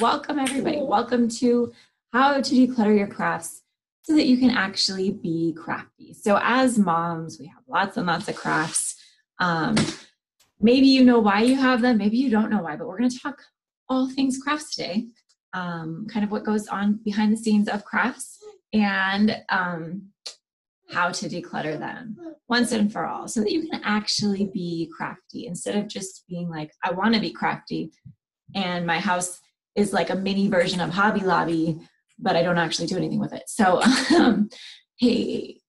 Welcome, everybody. Welcome to How to Declutter Your Crafts so that you can actually be crafty. So, as moms, we have lots and lots of crafts. Um, maybe you know why you have them, maybe you don't know why, but we're going to talk all things crafts today, um, kind of what goes on behind the scenes of crafts and um, how to declutter them once and for all so that you can actually be crafty instead of just being like, I want to be crafty and my house is like a mini version of Hobby Lobby, but I don't actually do anything with it. So, um, hey,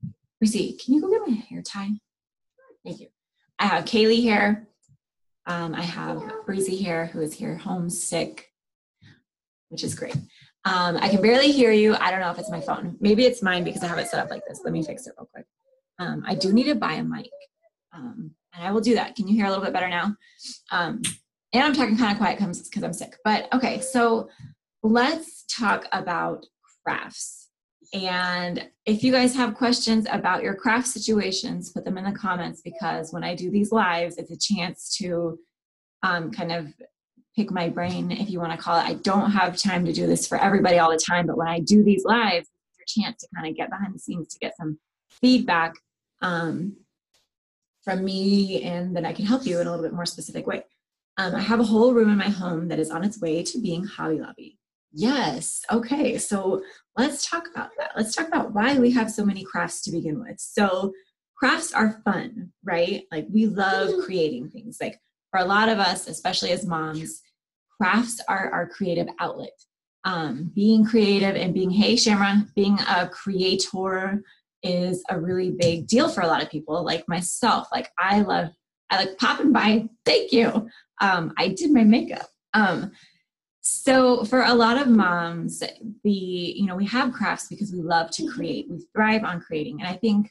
see. can you go get my hair tie? Thank you. I have Kaylee here. Um, I have Breezy here, who is here homesick, which is great. Um, I can barely hear you. I don't know if it's my phone. Maybe it's mine because I have it set up like this. Let me fix it real quick. Um, I do need to buy a mic, um, and I will do that. Can you hear a little bit better now? And I'm talking kind of quiet because I'm sick. But okay, so let's talk about crafts. And if you guys have questions about your craft situations, put them in the comments because when I do these lives, it's a chance to um, kind of pick my brain, if you want to call it. I don't have time to do this for everybody all the time, but when I do these lives, it's your chance to kind of get behind the scenes to get some feedback um, from me, and then I can help you in a little bit more specific way. Um, I have a whole room in my home that is on its way to being Hobby Lobby. Yes. Okay. So let's talk about that. Let's talk about why we have so many crafts to begin with. So, crafts are fun, right? Like, we love creating things. Like, for a lot of us, especially as moms, crafts are our creative outlet. Um, being creative and being, hey, Shamron, being a creator is a really big deal for a lot of people, like myself. Like, I love, I like popping by, thank you. Um, I did my makeup. Um, so for a lot of moms, the you know we have crafts because we love to create. We thrive on creating, and I think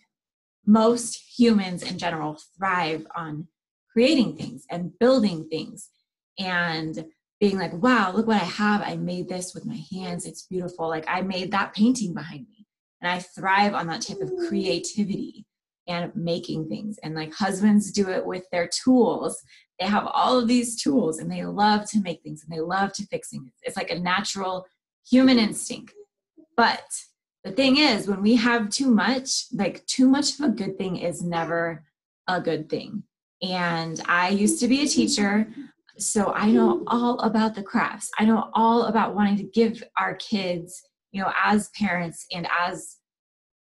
most humans in general thrive on creating things and building things and being like, wow, look what I have. I made this with my hands. It's beautiful. Like I made that painting behind me. And I thrive on that type of creativity and making things. And like husbands do it with their tools they have all of these tools and they love to make things and they love to fix things. It's like a natural human instinct. But the thing is, when we have too much, like too much of a good thing is never a good thing. And I used to be a teacher, so I know all about the crafts. I know all about wanting to give our kids, you know, as parents and as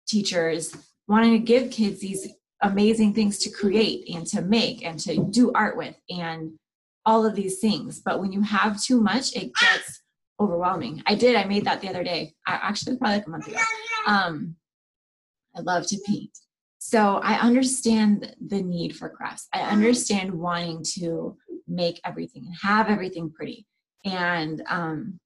teachers, wanting to give kids these amazing things to create and to make and to do art with and all of these things. But when you have too much, it gets overwhelming. I did, I made that the other day. I actually probably like a month ago. Um, I love to paint. So I understand the need for crafts. I understand wanting to make everything and have everything pretty. And um,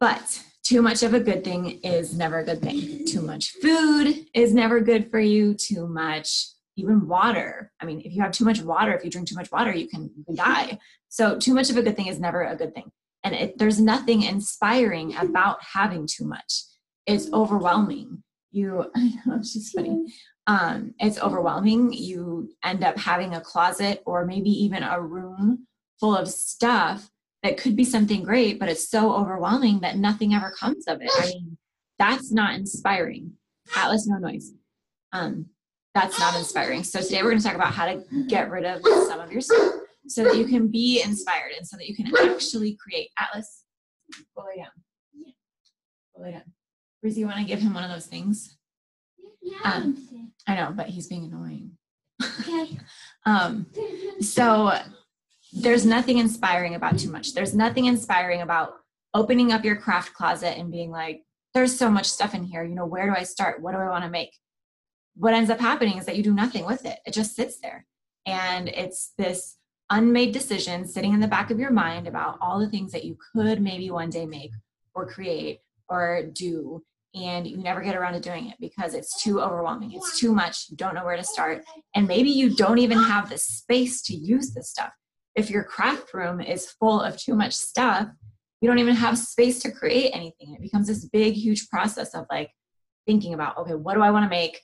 but too much of a good thing is never a good thing. Too much food is never good for you. Too much, even water. I mean, if you have too much water, if you drink too much water, you can, die. So, too much of a good thing is never a good thing. And it, there's nothing inspiring about having too much. It's overwhelming. You, I know, just funny. Um, it's overwhelming. You end up having a closet or maybe even a room full of stuff that could be something great, but it's so overwhelming that nothing ever comes of it. I mean, that's not inspiring. Atlas, no noise. Um, that's not inspiring. So today we're going to talk about how to get rid of some of your stuff so that you can be inspired and so that you can actually create. Atlas, go lay down. Go lay down. Breezy, you want to give him one of those things? Um, I know, but he's being annoying. Okay. um, so there's nothing inspiring about too much. There's nothing inspiring about opening up your craft closet and being like, there's so much stuff in here. You know, where do I start? What do I want to make? What ends up happening is that you do nothing with it. It just sits there. And it's this unmade decision sitting in the back of your mind about all the things that you could maybe one day make or create or do. And you never get around to doing it because it's too overwhelming. It's too much. You don't know where to start. And maybe you don't even have the space to use this stuff if your craft room is full of too much stuff, you don't even have space to create anything. It becomes this big, huge process of like thinking about, okay, what do I want to make?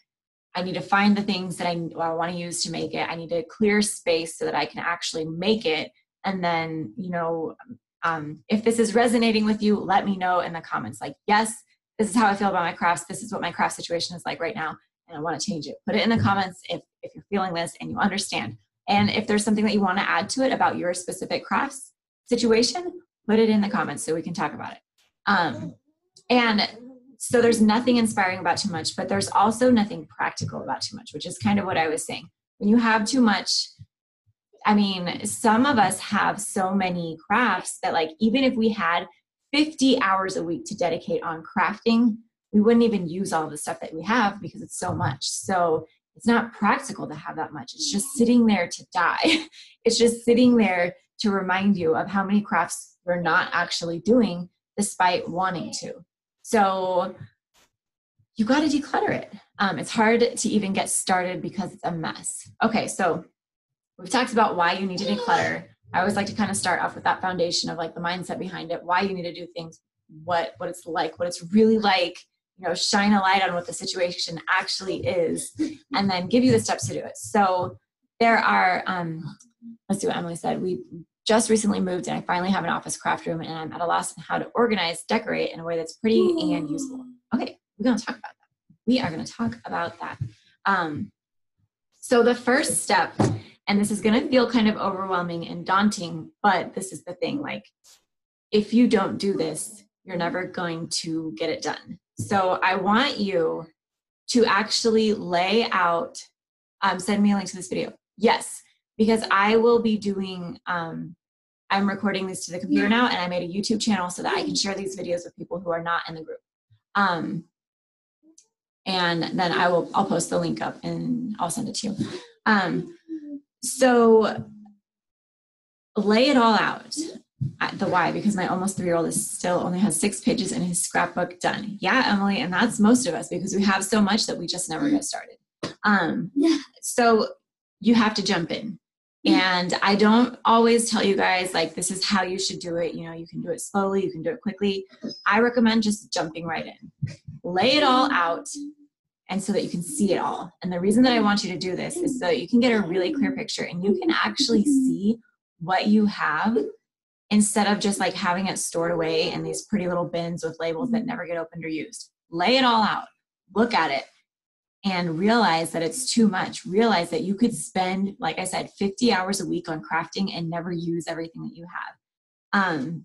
I need to find the things that I, I want to use to make it. I need to clear space so that I can actually make it. And then, you know, um, if this is resonating with you, let me know in the comments. Like, yes, this is how I feel about my crafts. This is what my craft situation is like right now, and I want to change it. Put it in the comments if if you're feeling this and you understand. And if there's something that you want to add to it about your specific crafts situation, put it in the comments so we can talk about it. Um, and so there's nothing inspiring about too much, but there's also nothing practical about too much, which is kind of what I was saying. When you have too much, I mean, some of us have so many crafts that, like, even if we had 50 hours a week to dedicate on crafting, we wouldn't even use all the stuff that we have because it's so much. So it's not practical to have that much. It's just sitting there to die. It's just sitting there to remind you of how many crafts you're not actually doing despite wanting to. So you got to declutter it. Um, it's hard to even get started because it's a mess. Okay, so we've talked about why you need to declutter. I always like to kind of start off with that foundation of like the mindset behind it, why you need to do things, what what it's like, what it's really like, you know, shine a light on what the situation actually is, and then give you the steps to do it. So there are um let's see what Emily said. We just recently moved and I finally have an office craft room and I'm at a loss on how to organize, decorate in a way that's pretty and useful. Okay, we're gonna talk about that. We are gonna talk about that. Um, so the first step, and this is gonna feel kind of overwhelming and daunting, but this is the thing, like if you don't do this, you're never going to get it done. So I want you to actually lay out, um, send me a link to this video. Yes, because I will be doing, um, I'm recording this to the computer now and I made a YouTube channel so that I can share these videos with people who are not in the group. Um, and then I will, I'll post the link up and I'll send it to you. Um, so lay it all out the why because my almost three year old is still only has six pages in his scrapbook done. Yeah, Emily, and that's most of us because we have so much that we just never get started. Um, yeah. so you have to jump in. And I don't always tell you guys, like, this is how you should do it. You know, you can do it slowly, you can do it quickly. I recommend just jumping right in. Lay it all out and so that you can see it all. And the reason that I want you to do this is so you can get a really clear picture and you can actually see what you have instead of just like having it stored away in these pretty little bins with labels that never get opened or used. Lay it all out, look at it, and realize that it's too much. Realize that you could spend, like I said, 50 hours a week on crafting and never use everything that you have. Um,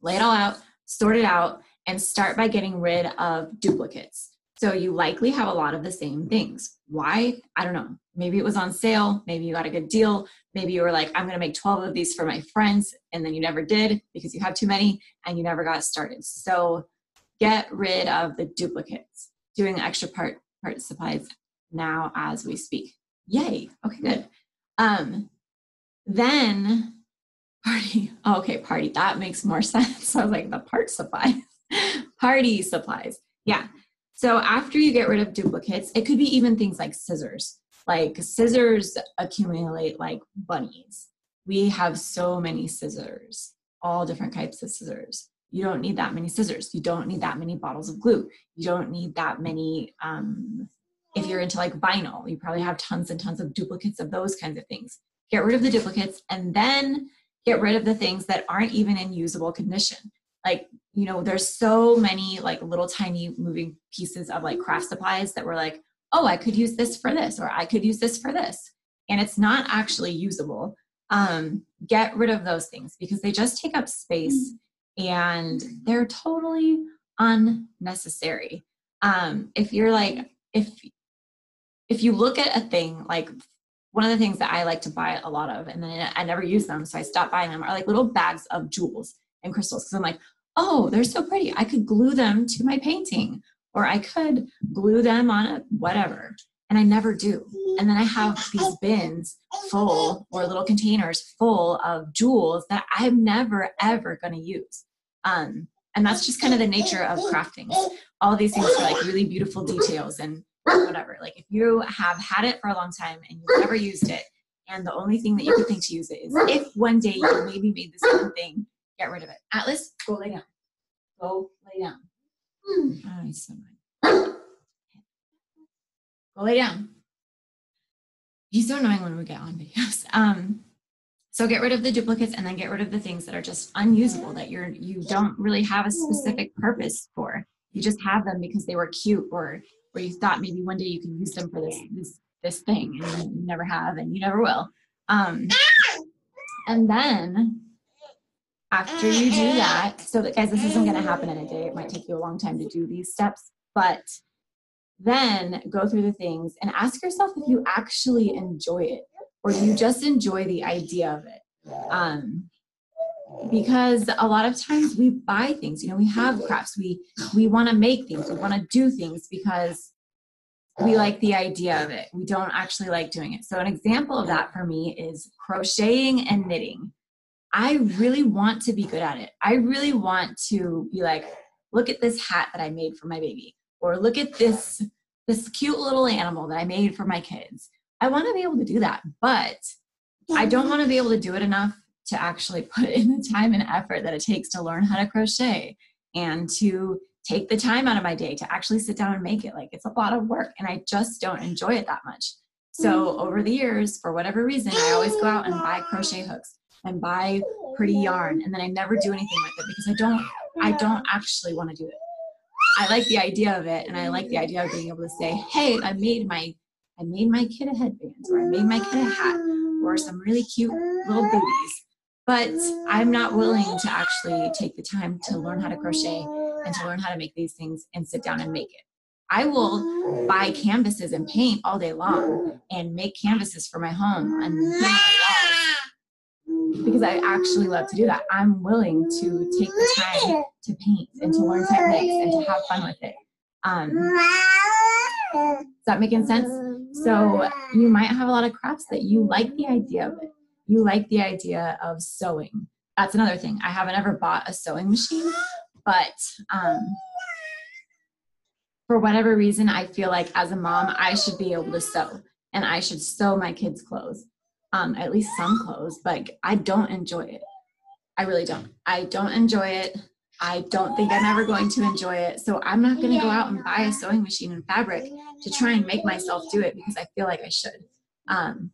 lay it all out, sort it out, and start by getting rid of duplicates. So you likely have a lot of the same things. Why? I don't know. Maybe it was on sale. Maybe you got a good deal. Maybe you were like, I'm going to make 12 of these for my friends. And then you never did because you have too many and you never got started. So get rid of the duplicates. Doing extra part part supplies now as we speak. Yay. Okay, good. Um, then party. Oh, okay, party. That makes more sense. I was like, the part supplies. party supplies. Yeah. So after you get rid of duplicates, it could be even things like scissors. Like scissors accumulate like bunnies. We have so many scissors, all different types of scissors. You don't need that many scissors. You don't need that many bottles of glue. You don't need that many um, if you're into like vinyl you probably have tons and tons of duplicates of those kinds of things. Get rid of the duplicates and then get rid of the things that aren't even in usable condition. Like you know there's so many like little tiny moving pieces of like craft supplies that were like oh i could use this for this or i could use this for this and it's not actually usable um, get rid of those things because they just take up space and they're totally unnecessary. Um, if you're like, if if you look at a thing like one of the things that I like to buy a lot of, and then I never use them, so I stopped buying them, are like little bags of jewels and crystals. Because I'm like, oh, they're so pretty. I could glue them to my painting, or I could glue them on a whatever. And I never do. And then I have these bins full or little containers full of jewels that I'm never ever going to use. Um, and that's just kind of the nature of crafting. All these things are like really beautiful details and whatever. Like if you have had it for a long time and you've never used it, and the only thing that you could think to use it is if one day you maybe made this one thing, get rid of it. Atlas, go lay down. Go lay down. Oh, so annoying. Go lay down. He's so annoying when we get on videos. Um, so get rid of the duplicates and then get rid of the things that are just unusable that you're you don't really have a specific purpose for. You just have them because they were cute or or you thought maybe one day you could use them for this this this thing and you never have and you never will. Um, and then after you do that, so guys, this isn't going to happen in a day. It might take you a long time to do these steps, but then go through the things and ask yourself if you actually enjoy it or do you just enjoy the idea of it? Um, because a lot of times we buy things you know we have crafts we we want to make things we want to do things because we like the idea of it. We don't actually like doing it. So, an example of that for me is crocheting and knitting. I really want to be good at it. I really want to be like, look at this hat that I made for my baby, or look at this this cute little animal that I made for my kids. I want to be able to do that, but I don't want to be able to do it enough to actually put in the time and effort that it takes to learn how to crochet and to take the time out of my day to actually sit down and make it. Like it's a lot of work and I just don't enjoy it that much. So mm. over the years, for whatever reason, I always go out and buy crochet hooks and buy pretty yarn and then I never do anything with it because I don't I don't actually want to do it. I like the idea of it and I like the idea of being able to say, "Hey, I made my I made my kid a headband or I made my kid a hat or some really cute little booties." But I'm not willing to actually take the time to learn how to crochet and to learn how to make these things and sit down and make it. I will buy canvases and paint all day long and make canvases for my home and because I actually love to do that. I'm willing to take the time to paint and to learn techniques and to have fun with it. Um, is that making sense? So you might have a lot of crafts that you like the idea of it. You like the idea of sewing. That's another thing. I haven't ever bought a sewing machine, but um, for whatever reason, I feel like as a mom, I should be able to sew and I should sew my kids' clothes um, at least some clothes, but I don't enjoy it. I really don't. I don't enjoy it. I don't think I'm ever going to enjoy it. So I'm not going to go out and buy a sewing machine and fabric to try and make myself do it because I feel like I should. Um,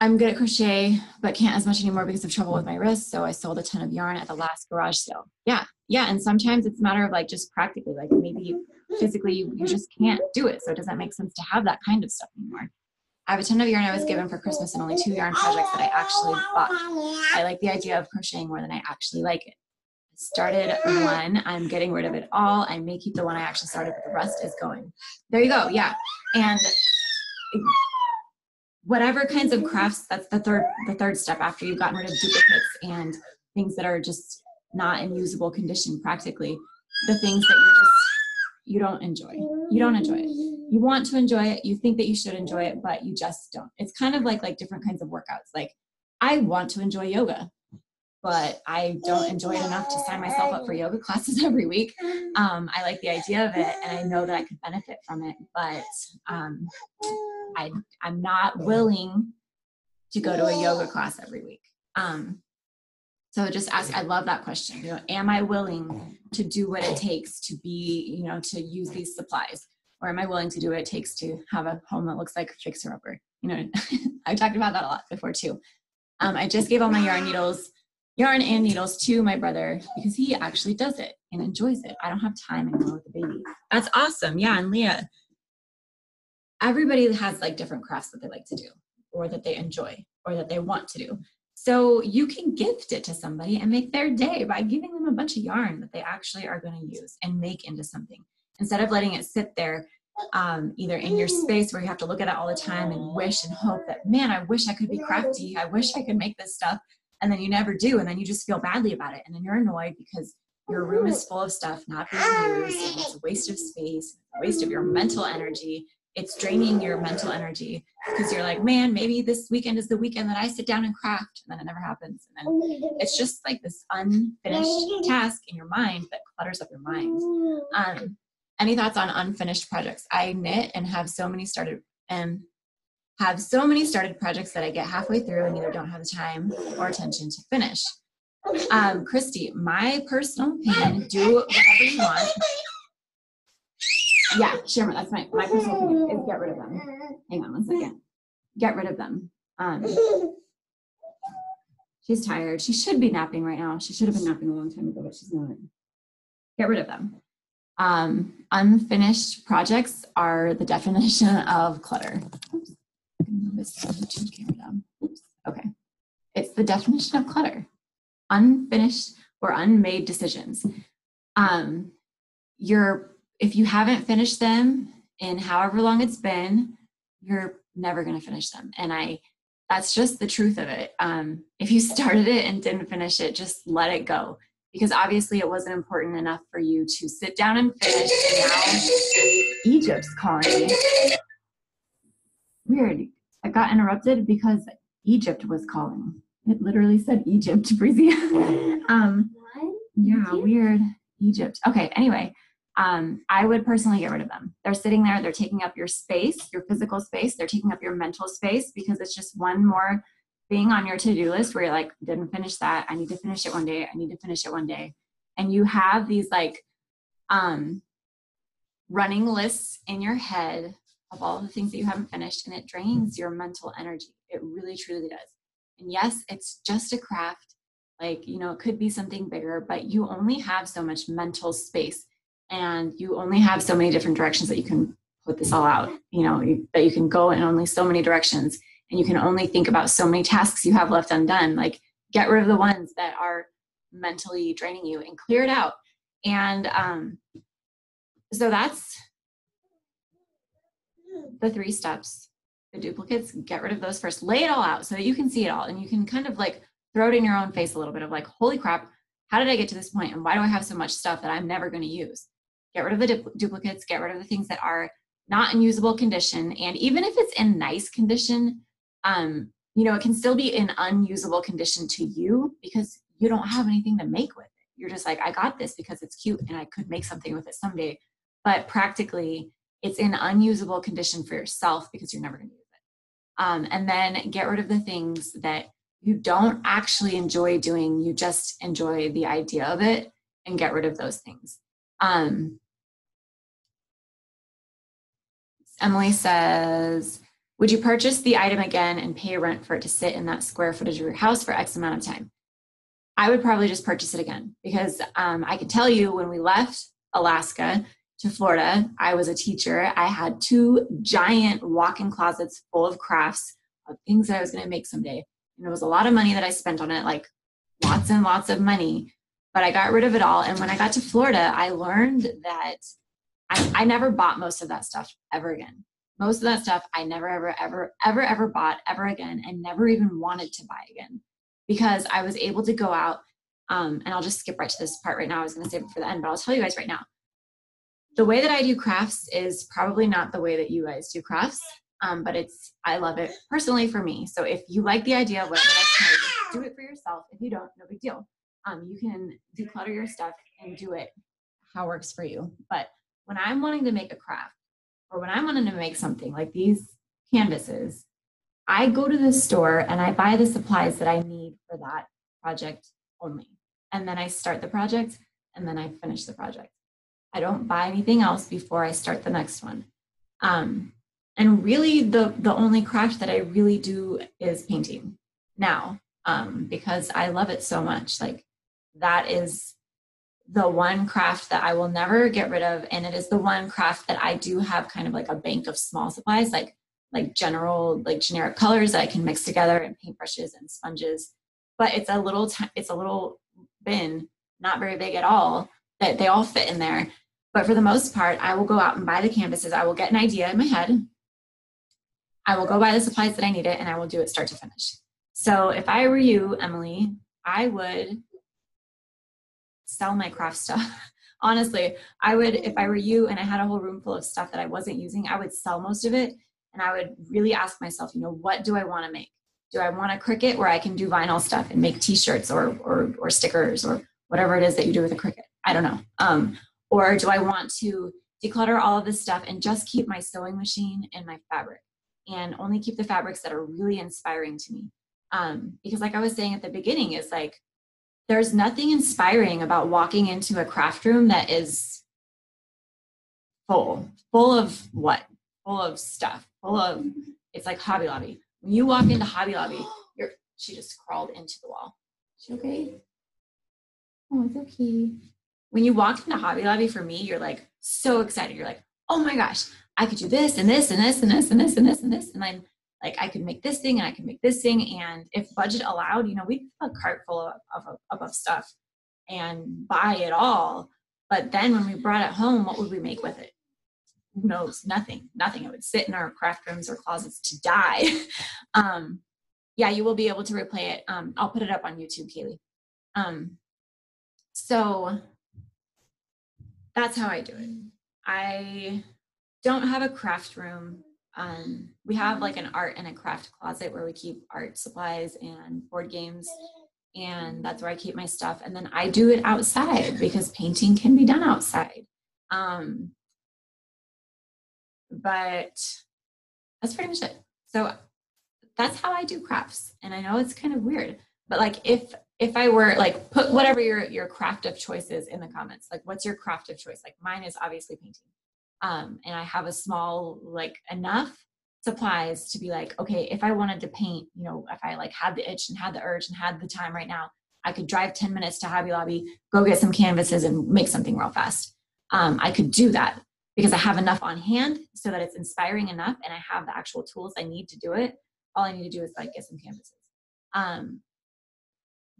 I'm good at crochet, but can't as much anymore because of trouble with my wrist. So I sold a ton of yarn at the last garage sale. Yeah, yeah. And sometimes it's a matter of like just practically, like maybe physically you, you just can't do it. So it doesn't make sense to have that kind of stuff anymore. I have a ton of yarn I was given for Christmas and only two yarn projects that I actually bought. I like the idea of crocheting more than I actually like it. Started one, I'm getting rid of it all. I may keep the one I actually started, but the rest is going. There you go, yeah. And whatever kinds of crafts, that's the third the third step after you've gotten rid of duplicates and things that are just not in usable condition practically. The things that you're just you don't enjoy. You don't enjoy it. You want to enjoy it. You think that you should enjoy it, but you just don't. It's kind of like like different kinds of workouts. Like I want to enjoy yoga, but I don't enjoy it enough to sign myself up for yoga classes every week. Um, I like the idea of it, and I know that I could benefit from it, but um, I I'm not willing to go to a yoga class every week. Um, so just ask, I love that question. You know, am I willing to do what it takes to be, you know, to use these supplies? Or am I willing to do what it takes to have a home that looks like fixer upper? You know, I've talked about that a lot before too. Um, I just gave all my yarn needles, yarn and needles to my brother because he actually does it and enjoys it. I don't have time anymore with the baby. That's awesome. Yeah. And Leah, everybody has like different crafts that they like to do or that they enjoy or that they want to do. So you can gift it to somebody and make their day by giving them a bunch of yarn that they actually are going to use and make into something instead of letting it sit there um, either in your space where you have to look at it all the time and wish and hope that man i wish i could be crafty. I wish i could make this stuff and then you never do and then you just feel badly about it and then you're annoyed because your room is full of stuff not being used and it's a waste of space a waste of your mental energy it's draining your mental energy because you're like, man, maybe this weekend is the weekend that I sit down and craft, and then it never happens. And then it's just like this unfinished task in your mind that clutters up your mind. Um, any thoughts on unfinished projects? I knit and have so many started and have so many started projects that I get halfway through and either don't have the time or attention to finish. Um, Christy, my personal opinion, do whatever you want yeah, Sherman, that's my, my personal opinion is get rid of them. Hang on one second. Get rid of them. Um, she's tired. She should be napping right now. She should have been napping a long time ago, but she's not. Get rid of them. Um, unfinished projects are the definition of clutter. Oops. Okay. It's the definition of clutter. Unfinished or unmade decisions. Um, your if you haven't finished them in however long it's been, you're never going to finish them. And I, that's just the truth of it. Um, if you started it and didn't finish it, just let it go. because obviously it wasn't important enough for you to sit down and finish. And now Egypt's calling me. Weird. I got interrupted because Egypt was calling. It literally said Egypt, Breezy. um, yeah, weird. Egypt. Okay, anyway, um, I would personally get rid of them. They're sitting there, they're taking up your space, your physical space, they're taking up your mental space because it's just one more thing on your to-do list where you're like didn't finish that. I need to finish it one day. I need to finish it one day. And you have these like um running lists in your head of all the things that you haven't finished and it drains your mental energy. It really truly does. And yes it's just a craft. Like you know it could be something bigger but you only have so much mental space and you only have so many different directions that you can put this all out you know that you can go in only so many directions and you can only think about so many tasks you have left undone like get rid of the ones that are mentally draining you and clear it out. And um, so that's the three steps the duplicates get rid of those first lay it all out so that you can see it all and you can kind of like throw it in your own face a little bit of like holy crap how did i get to this point and why do i have so much stuff that i'm never going to use get rid of the du- duplicates get rid of the things that are not in usable condition and even if it's in nice condition um, you know, it can still be in unusable condition to you because you don't have anything to make with it. You're just like, I got this because it's cute and I could make something with it someday. But practically, it's in unusable condition for yourself because you're never going to use it. Um, and then get rid of the things that you don't actually enjoy doing, you just enjoy the idea of it, and get rid of those things. Um, Emily says, would you purchase the item again and pay rent for it to sit in that square footage of your house for X amount of time? I would probably just purchase it again because um, I can tell you when we left Alaska to Florida, I was a teacher. I had two giant walk in closets full of crafts of things that I was going to make someday. And it was a lot of money that I spent on it, like lots and lots of money. But I got rid of it all. And when I got to Florida, I learned that I, I never bought most of that stuff ever again most of that stuff I never, ever, ever, ever, ever bought ever again and never even wanted to buy again because I was able to go out. Um, and I'll just skip right to this part right now. I was going to save it for the end, but I'll tell you guys right now. The way that I do crafts is probably not the way that you guys do crafts, um, but it's, I love it personally for me. So if you like the idea of what I'm do it for yourself. If you don't, no big deal. Um, you can declutter your stuff and do it how works for you. But when I'm wanting to make a craft, or when I'm wanting to make something like these canvases, I go to the store and I buy the supplies that I need for that project only. And then I start the project and then I finish the project. I don't buy anything else before I start the next one. Um, and really, the, the only craft that I really do is painting now um, because I love it so much. Like, that is the one craft that I will never get rid of, and it is the one craft that I do have kind of like a bank of small supplies, like like general like generic colors that I can mix together and paintbrushes and sponges. But it's a little t- it's a little bin, not very big at all. That they all fit in there. But for the most part, I will go out and buy the canvases. I will get an idea in my head. I will go buy the supplies that I need it, and I will do it start to finish. So if I were you, Emily, I would sell my craft stuff. Honestly, I would, if I were you and I had a whole room full of stuff that I wasn't using, I would sell most of it. And I would really ask myself, you know, what do I want to make? Do I want a Cricut where I can do vinyl stuff and make t-shirts or, or, or stickers or whatever it is that you do with a Cricut? I don't know. Um, or do I want to declutter all of this stuff and just keep my sewing machine and my fabric and only keep the fabrics that are really inspiring to me? Um, because like I was saying at the beginning is like, there's nothing inspiring about walking into a craft room that is full full of what? Full of stuff full of it's like hobby lobby. When you walk into hobby lobby you're she just crawled into the wall. She okay? Oh it's okay. When you walk into hobby lobby for me you're like so excited. You're like oh my gosh i could do this and this and this and this and this and this and this and then like I could make this thing and I could make this thing. And if budget allowed, you know, we'd have a cart full of, of, of stuff and buy it all. But then when we brought it home, what would we make with it? Who knows? Nothing, nothing. It would sit in our craft rooms or closets to die. um, yeah, you will be able to replay it. Um, I'll put it up on YouTube, Kaylee. Um, so that's how I do it. I don't have a craft room. Um, we have like an art and a craft closet where we keep art supplies and board games. And that's where I keep my stuff. And then I do it outside because painting can be done outside. Um, but that's pretty much it. So that's how I do crafts. And I know it's kind of weird, but like if if I were like put whatever your your craft of choice is in the comments, like what's your craft of choice? Like mine is obviously painting. Um, and I have a small like enough supplies to be like, okay, if I wanted to paint, you know, if I like had the itch and had the urge and had the time right now, I could drive 10 minutes to Hobby Lobby, go get some canvases and make something real fast. Um, I could do that because I have enough on hand so that it's inspiring enough and I have the actual tools I need to do it. All I need to do is like get some canvases. Um,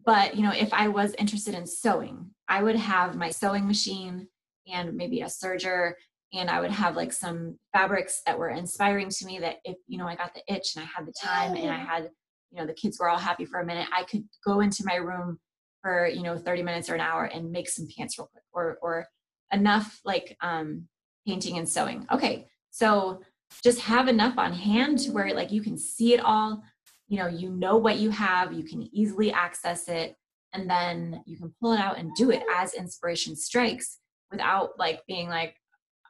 but you know, if I was interested in sewing, I would have my sewing machine and maybe a serger and I would have like some fabrics that were inspiring to me that if you know I got the itch and I had the time and I had you know the kids were all happy for a minute I could go into my room for you know 30 minutes or an hour and make some pants real quick or or enough like um painting and sewing. Okay so just have enough on hand to where like you can see it all you know you know what you have you can easily access it and then you can pull it out and do it as inspiration strikes without like being like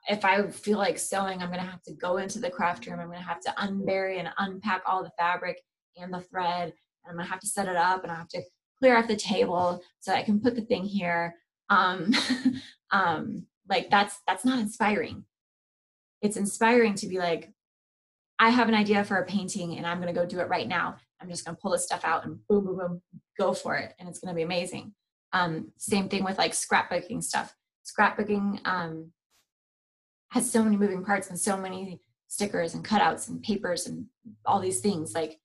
if I feel like sewing, I'm going to have to go into the craft room. I'm going to have to unbury and unpack all the fabric and the thread. And I'm going to have to set it up and I have to clear off the table so I can put the thing here. Um, um, like that's, that's not inspiring. It's inspiring to be like, I have an idea for a painting and I'm going to go do it right now. I'm just going to pull this stuff out and boom, boom, boom, go for it. And it's going to be amazing. Um, same thing with like scrapbooking stuff. Scrapbooking, um, has so many moving parts and so many stickers and cutouts and papers and all these things like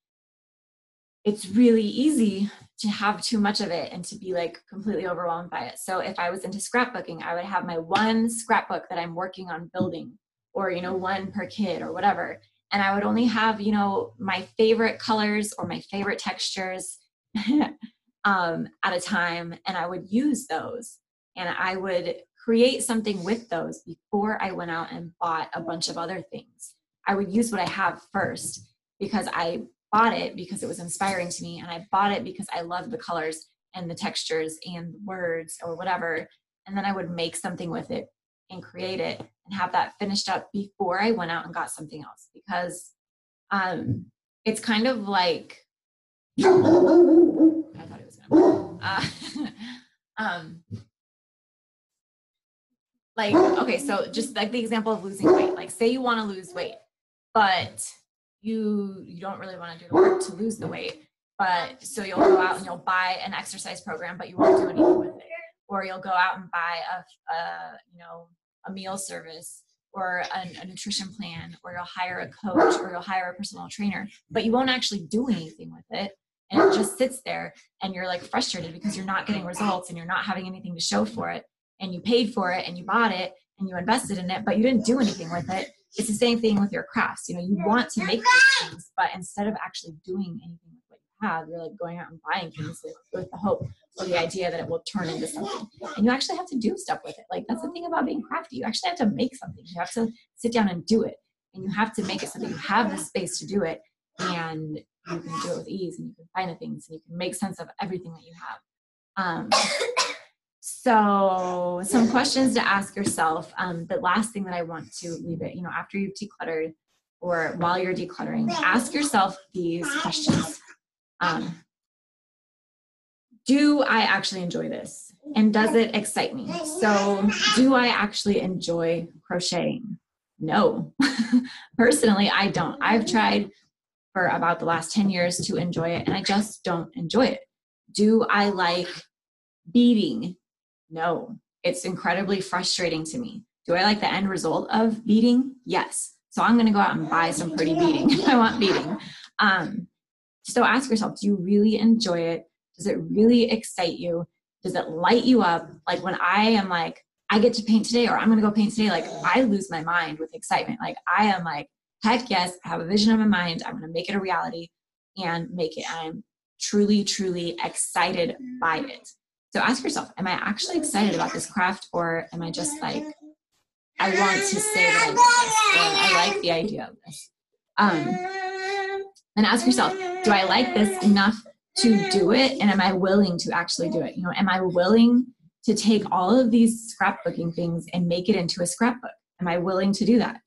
it's really easy to have too much of it and to be like completely overwhelmed by it. So if i was into scrapbooking i would have my one scrapbook that i'm working on building or you know one per kid or whatever. And i would only have you know my favorite colors or my favorite textures um, at a time and i would use those. And i would create something with those before I went out and bought a bunch of other things. I would use what I have first because I bought it because it was inspiring to me and I bought it because I love the colors and the textures and words or whatever. And then I would make something with it and create it and have that finished up before I went out and got something else because um, it's kind of like I thought it was gonna uh, um, like okay so just like the example of losing weight. Like say you want to lose weight but you you don't really want to do the work to lose the weight but so you'll go out and you'll buy an exercise program but you won't do anything with it. Or you'll go out and buy a, a you know a meal service or a, a nutrition plan or you'll hire a coach or you'll hire a personal trainer but you won't actually do anything with it. And it just sits there and you're like frustrated because you're not getting results and you're not having anything to show for it and you paid for it and you bought it and you invested in it, but you didn't do anything with it. It's the same thing with your crafts. You know, you want to make these things, but instead of actually doing anything with what you have, you're like going out and buying things with, the hope or the idea that it will turn into something. And you actually have to do stuff with it. Like that's the thing about being crafty. You actually have to make something. You have to sit down and do it. And you have to make it so that you have the space to do it and you can do it with ease and you can find the things and you can make sense of everything that you have. Um, so, some questions to ask yourself. Um, the last thing that I want to leave it, you know, after you've decluttered or while you're decluttering, ask yourself these questions. Um, do I actually enjoy this? And does it excite me? So, do I actually enjoy crocheting? No. Personally, I don't. I've tried for about the last 10 years to enjoy it, and I just don't enjoy it. Do I like beading? No, it's incredibly frustrating to me. Do I like the end result of beading? Yes. So I'm going to go out and buy some pretty beading. I want beading. Um, so ask yourself, do you really enjoy it? Does it really excite you? Does it light you up? Like when I am like, I get to paint today or I'm going to go paint today, like I lose my mind with excitement. Like I am like, heck yes, I have a vision in my mind. I'm going to make it a reality and make it. I'm truly, truly excited by it. So ask yourself, am I actually excited about this craft or am I just like, I want to say that I like I like the idea of this? Um, and ask yourself, do I like this enough to do it? And am I willing to actually do it? You know, am I willing to take all of these scrapbooking things and make it into a scrapbook? Am I willing to do that?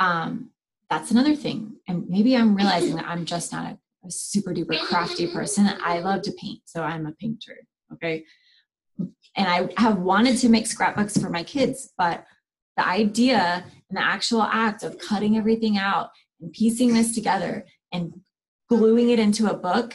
Um, that's another thing. And maybe I'm realizing that I'm just not a, a super duper crafty person. I love to paint, so I'm a painter. Okay. And I have wanted to make scrapbooks for my kids, but the idea and the actual act of cutting everything out and piecing this together and gluing it into a book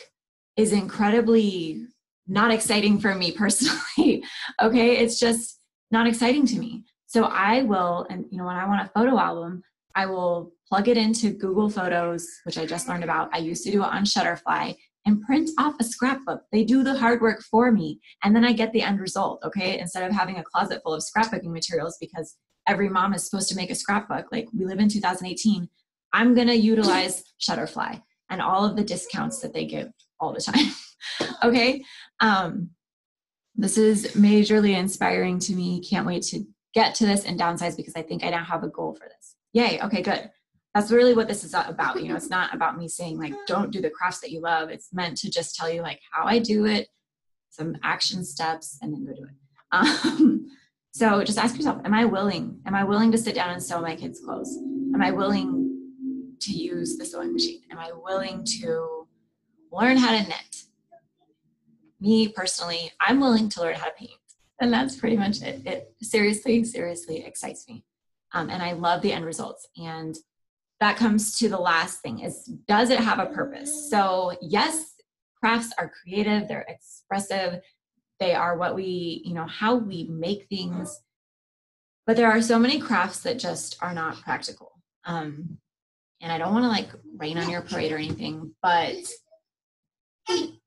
is incredibly not exciting for me personally. okay. It's just not exciting to me. So I will, and you know, when I want a photo album, I will plug it into Google Photos, which I just learned about. I used to do it on Shutterfly and print off a scrapbook. They do the hard work for me. And then I get the end result, okay? Instead of having a closet full of scrapbooking materials because every mom is supposed to make a scrapbook, like we live in 2018, I'm gonna utilize Shutterfly and all of the discounts that they give all the time, okay? Um, this is majorly inspiring to me. Can't wait to get to this and downsize because I think I now have a goal for this. Yay, okay, good that's really what this is about you know it's not about me saying like don't do the crafts that you love. It's meant to just tell you like how i do it some action steps and then go do it. Um, so just ask yourself am i willing am i willing to sit down and sew my kids clothes? Am i willing to use the sewing machine? Am i willing to learn how to knit? Me personally i'm willing to learn how to paint. And that's pretty much it. It seriously seriously excites me. Um, and i love the end results. And that comes to the last thing is does it have a purpose? So yes crafts are creative they're expressive they are what we you know how we make things. But there are so many crafts that just are not practical. Um and i don't want to like rain on your parade or anything but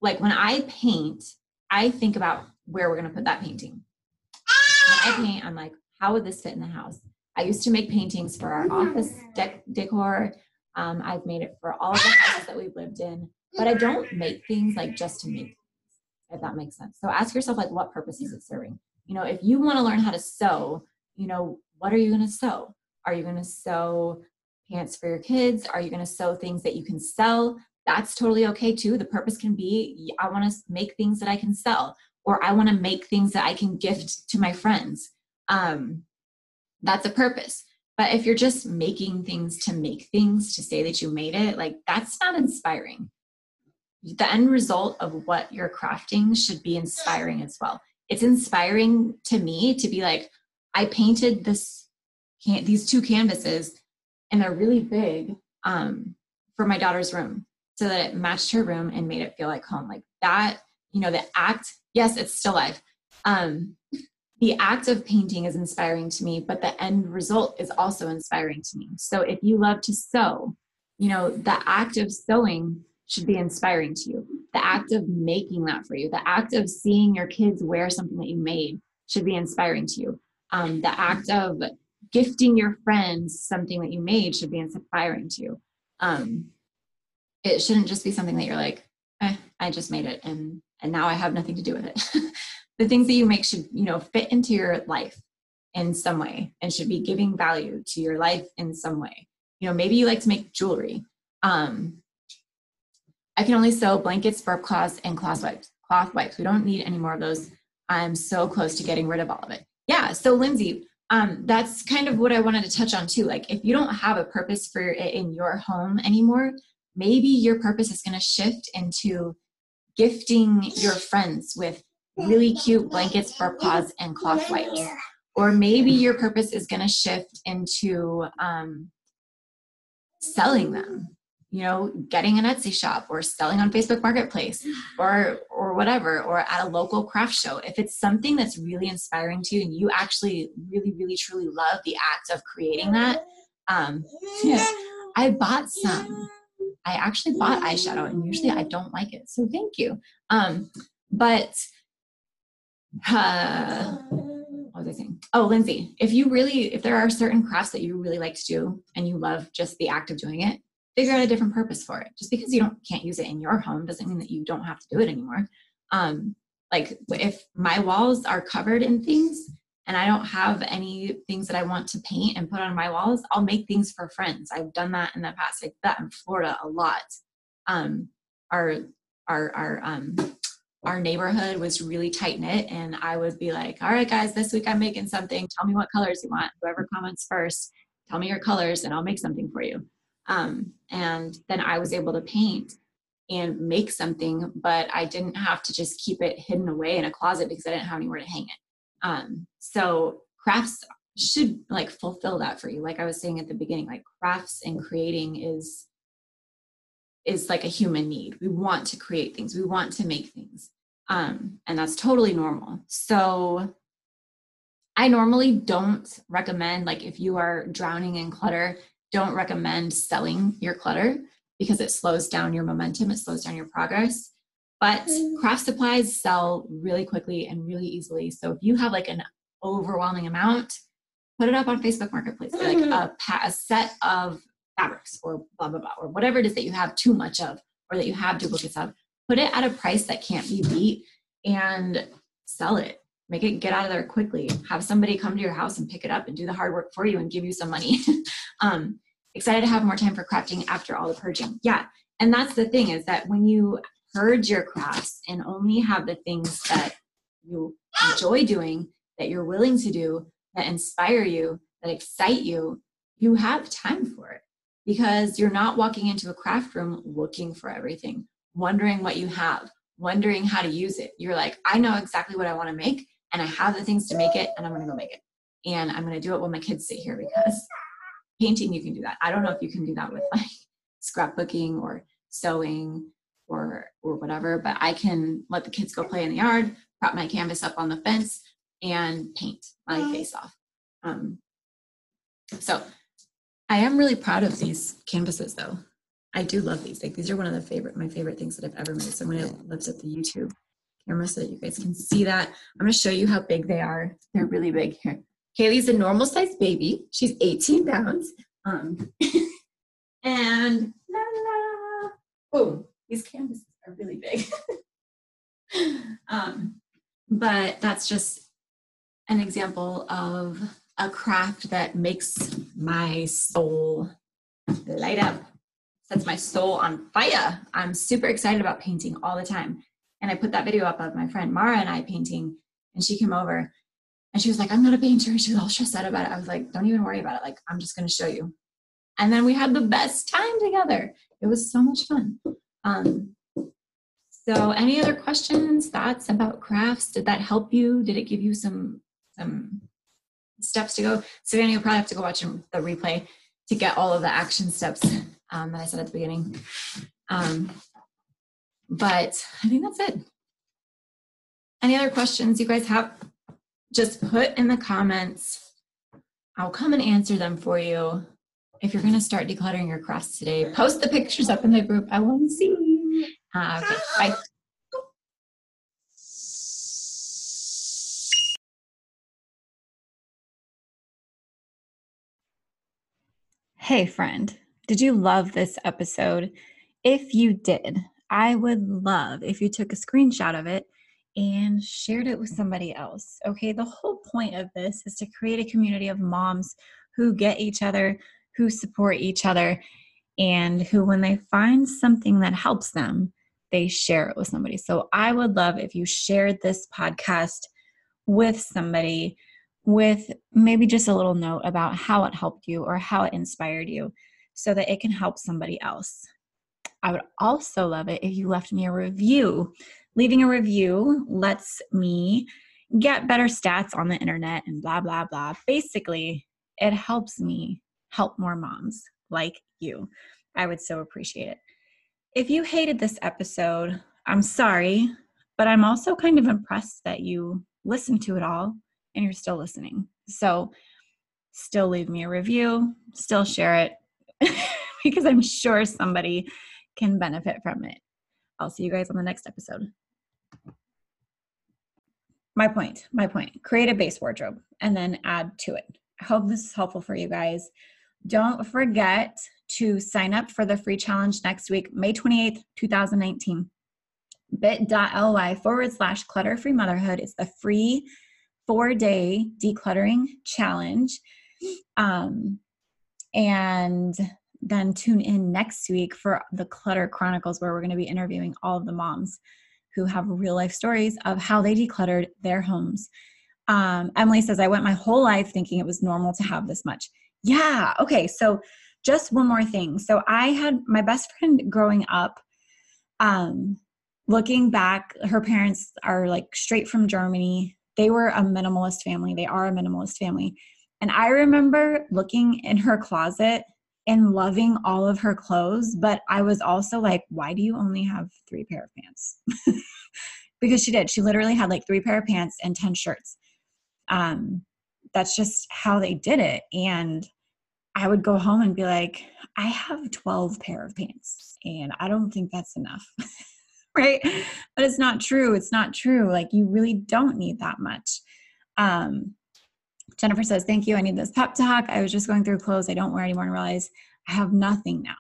like when i paint i think about where we're going to put that painting. When i paint i'm like how would this fit in the house I used to make paintings for our office dec- decor. Um, I've made it for all of the houses that we've lived in, but I don't make things like just to make, if that makes sense. So ask yourself, like, what purpose is it serving? You know, if you want to learn how to sew, you know, what are you going to sew? Are you going to sew pants for your kids? Are you going to sew things that you can sell? That's totally okay too. The purpose can be I want to make things that I can sell, or I want to make things that I can gift to my friends. Um, that's a purpose. But if you're just making things to make things to say that you made it, like that's not inspiring. The end result of what you're crafting should be inspiring as well. It's inspiring to me to be like, I painted this can these two canvases and they're really big um, for my daughter's room so that it matched her room and made it feel like home. Like that, you know, the act, yes, it's still live. Um, the act of painting is inspiring to me, but the end result is also inspiring to me. So if you love to sew, you know, the act of sewing should be inspiring to you. The act of making that for you, the act of seeing your kids wear something that you made should be inspiring to you. Um, the act of gifting your friends something that you made should be inspiring to you. Um, it shouldn't just be something that you're like, eh, I just made it and and now I have nothing to do with it. the things that you make should you know fit into your life in some way and should be giving value to your life in some way. You know maybe you like to make jewelry. Um i can only sew blankets burp cloths and cloth wipes cloth wipes. We don't need any more of those. I'm so close to getting rid of all of it. Yeah so lindsay um, that's kind of what i wanted to touch on too. Like if you don't have a purpose for it in your home anymore maybe your purpose is going to shift into gifting your friends with really cute blankets for paws and cloth wipes. Or maybe your purpose is going to shift into um, selling them, you know, getting an Etsy shop or selling on Facebook Marketplace or or whatever, or at a local craft show. If it's something that's really inspiring to you and you actually really, really, truly love the act of creating that, um, yeah, I bought some. I actually bought eyeshadow and usually I don't like it. So thank you. Um, but uh, what was I saying? Oh, Lindsay, if you really, if there are certain crafts that you really like to do and you love just the act of doing it, figure out a different purpose for it. Just because you don't can't use it in your home doesn't mean that you don't have to do it anymore. Um, Like if my walls are covered in things and I don't have any things that I want to paint and put on my walls, I'll make things for friends. I've done that in the past. I did that in Florida a lot. Um, our our our um our neighborhood was really tight knit and I would be like, all right guys, this week I'm making something. Tell me what colors you want. Whoever comments first, tell me your colors and I'll make something for you. Um, and then I was able to paint and make something, but I didn't have to just keep it hidden away in a closet because I didn't have anywhere to hang it. Um, so crafts should like fulfill that for you. Like I was saying at the beginning, like crafts and creating is is like a human need. We want to create things. We want to make things. Um, and that's totally normal. So I normally don't recommend like if you are drowning in clutter, don't recommend selling your clutter because it slows down your momentum, it slows down your progress. But mm. craft supplies sell really quickly and really easily. So if you have like an overwhelming amount, put it up on Facebook Marketplace, like mm-hmm. a, a set of fabrics or blah, blah, blah, or whatever it is that you have too much of or that you have duplicates of. Put it at a price that can't be beat and sell it. Make it get out of there quickly. Have somebody come to your house and pick it up and do the hard work for you and give you some money. um, excited to have more time for crafting after all the purging. Yeah. And that's the thing is that when you purge your crafts and only have the things that you enjoy doing, that you're willing to do, that inspire you, that excite you, you have time for it because you're not walking into a craft room looking for everything, wondering what you have, wondering how to use it. You're like, I know exactly what I want to make and I have the things to make it and I'm going to go make it. And I'm going to do it when my kids sit here because painting, you can do that. I don't know if you can do that with like scrapbooking or sewing or or whatever but i can let the kids go play in the yard prop my canvas up on the fence and paint my mm-hmm. face off um, so i am really proud of these canvases though. I do love these. Like these are one of the favorite my favorite things that i've ever made. So i'm to lift up the youtube camera so that you guys can see that. I'm going to show you how big they are. They're really big. Here kaylee's a normal sized baby. She's 18 pounds. Um, and la, la, boom these canvases are really big. um, but that's just an example of a craft that makes my soul light up, sets my soul on fire. I'm super excited about painting all the time. And I put that video up of my friend Mara and I painting, and she came over and she was like, I'm not a painter. She was all stressed out about it. I was like, don't even worry about it. Like, I'm just going to show you. And then we had the best time together. It was so much fun. Um, so any other questions, thoughts about crafts? Did that help you? Did it give you some some steps to go? Savannah, you'll probably have to go watch the replay to get all of the action steps um, that I said at the beginning. Um, but I think that's it. Any other questions you guys have? Just put in the comments. I'll come and answer them for you. If you're going to start decluttering your crafts today, post the pictures up in the group. I want to see. Uh, okay, bye. Hey, friend, did you love this episode? If you did, I would love if you took a screenshot of it and shared it with somebody else. Okay, the whole point of this is to create a community of moms who get each other, who support each other, and who, when they find something that helps them, they share it with somebody. So I would love if you shared this podcast with somebody with maybe just a little note about how it helped you or how it inspired you so that it can help somebody else. I would also love it if you left me a review. Leaving a review lets me get better stats on the internet and blah, blah, blah. Basically, it helps me help more moms like you. I would so appreciate it. If you hated this episode, I'm sorry, but I'm also kind of impressed that you listened to it all and you're still listening. So, still leave me a review, still share it because I'm sure somebody can benefit from it. I'll see you guys on the next episode. My point, my point create a base wardrobe and then add to it. I hope this is helpful for you guys. Don't forget to sign up for the free challenge next week, May 28th, 2019. bit.ly forward slash clutter free motherhood. is the free four day decluttering challenge. Um, and then tune in next week for the Clutter Chronicles, where we're going to be interviewing all of the moms who have real life stories of how they decluttered their homes. Um, Emily says, I went my whole life thinking it was normal to have this much. Yeah. Okay. So, just one more thing. So, I had my best friend growing up. Um, looking back, her parents are like straight from Germany. They were a minimalist family. They are a minimalist family. And I remember looking in her closet and loving all of her clothes, but I was also like, why do you only have three pair of pants? because she did. She literally had like three pair of pants and 10 shirts. Um, that's just how they did it. And I would go home and be like, I have 12 pair of pants and I don't think that's enough. right? But it's not true. It's not true. Like you really don't need that much. Um, Jennifer says, Thank you. I need this pep talk. I was just going through clothes I don't wear anymore and realize I have nothing now.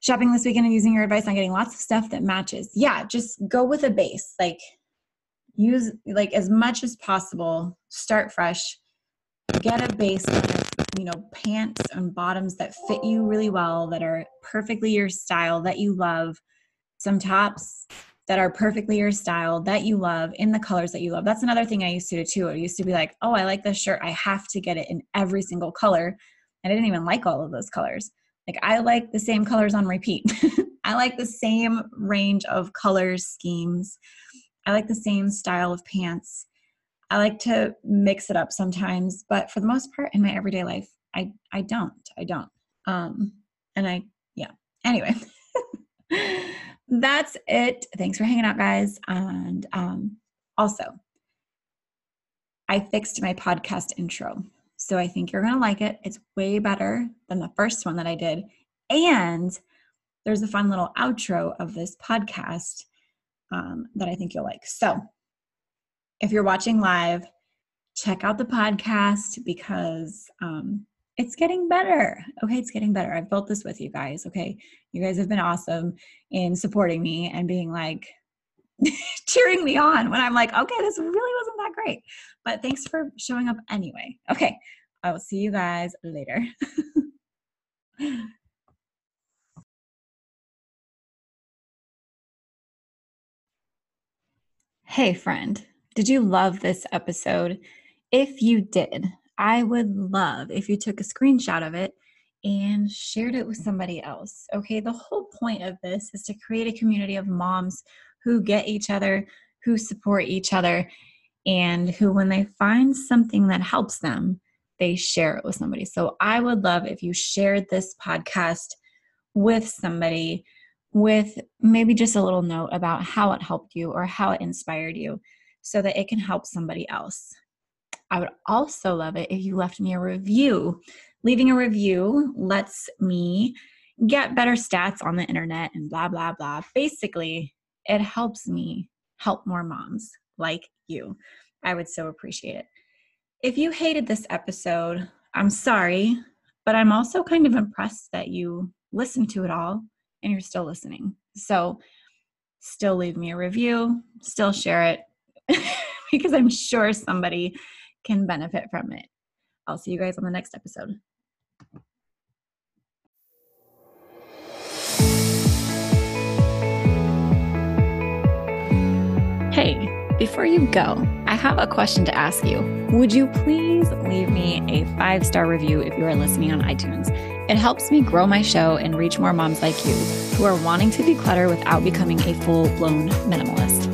Shopping this weekend and using your advice on getting lots of stuff that matches. Yeah, just go with a base. Like use like as much as possible, start fresh, get a base of, you know, pants and bottoms that fit you really well, that are perfectly your style, that you love, some tops that are perfectly your style that you love in the colors that you love. That's another thing I used to do too. I used to be like, oh, I like this shirt. I have to get it in every single color. And I didn't even like all of those colors. Like, I like the same colors on repeat. I like the same range of colors, schemes. I like the same style of pants. I like to mix it up sometimes, but for the most part in my everyday life, I I don't. I don't. Um and I yeah. Anyway. that's it. Thanks for hanging out, guys. And um, also, I fixed my podcast intro. So I think you're going to like it. It's way better than the first one that I did. And there's a fun little outro of this podcast um, that I think you'll like. So if you're watching live, check out the podcast because um, it's getting better. Okay, it's getting better. I've built this with you guys. Okay, you guys have been awesome in supporting me and being like cheering me on when I'm like, okay, this really wasn't that great. But thanks for showing up anyway. Okay, I will see you guys later. hey, friend, did you love this episode? If you did, I would love if you took a screenshot of it and shared it with somebody else. Okay, the whole point of this is to create a community of moms who get each other, who support each other, and who, when they find something that helps them, they share it with somebody. So I would love if you shared this podcast with somebody with maybe just a little note about how it helped you or how it inspired you so that it can help somebody else. I would also love it if you left me a review. Leaving a review lets me get better stats on the internet and blah, blah, blah. Basically, it helps me help more moms like you. I would so appreciate it. If you hated this episode, I'm sorry, but I'm also kind of impressed that you listened to it all and you're still listening. So, still leave me a review, still share it because I'm sure somebody can benefit from it. I'll see you guys on the next episode. Hey, before you go, I have a question to ask you. Would you please leave me a five star review if you are listening on iTunes? It helps me grow my show and reach more moms like you who are wanting to declutter without becoming a full blown minimalist.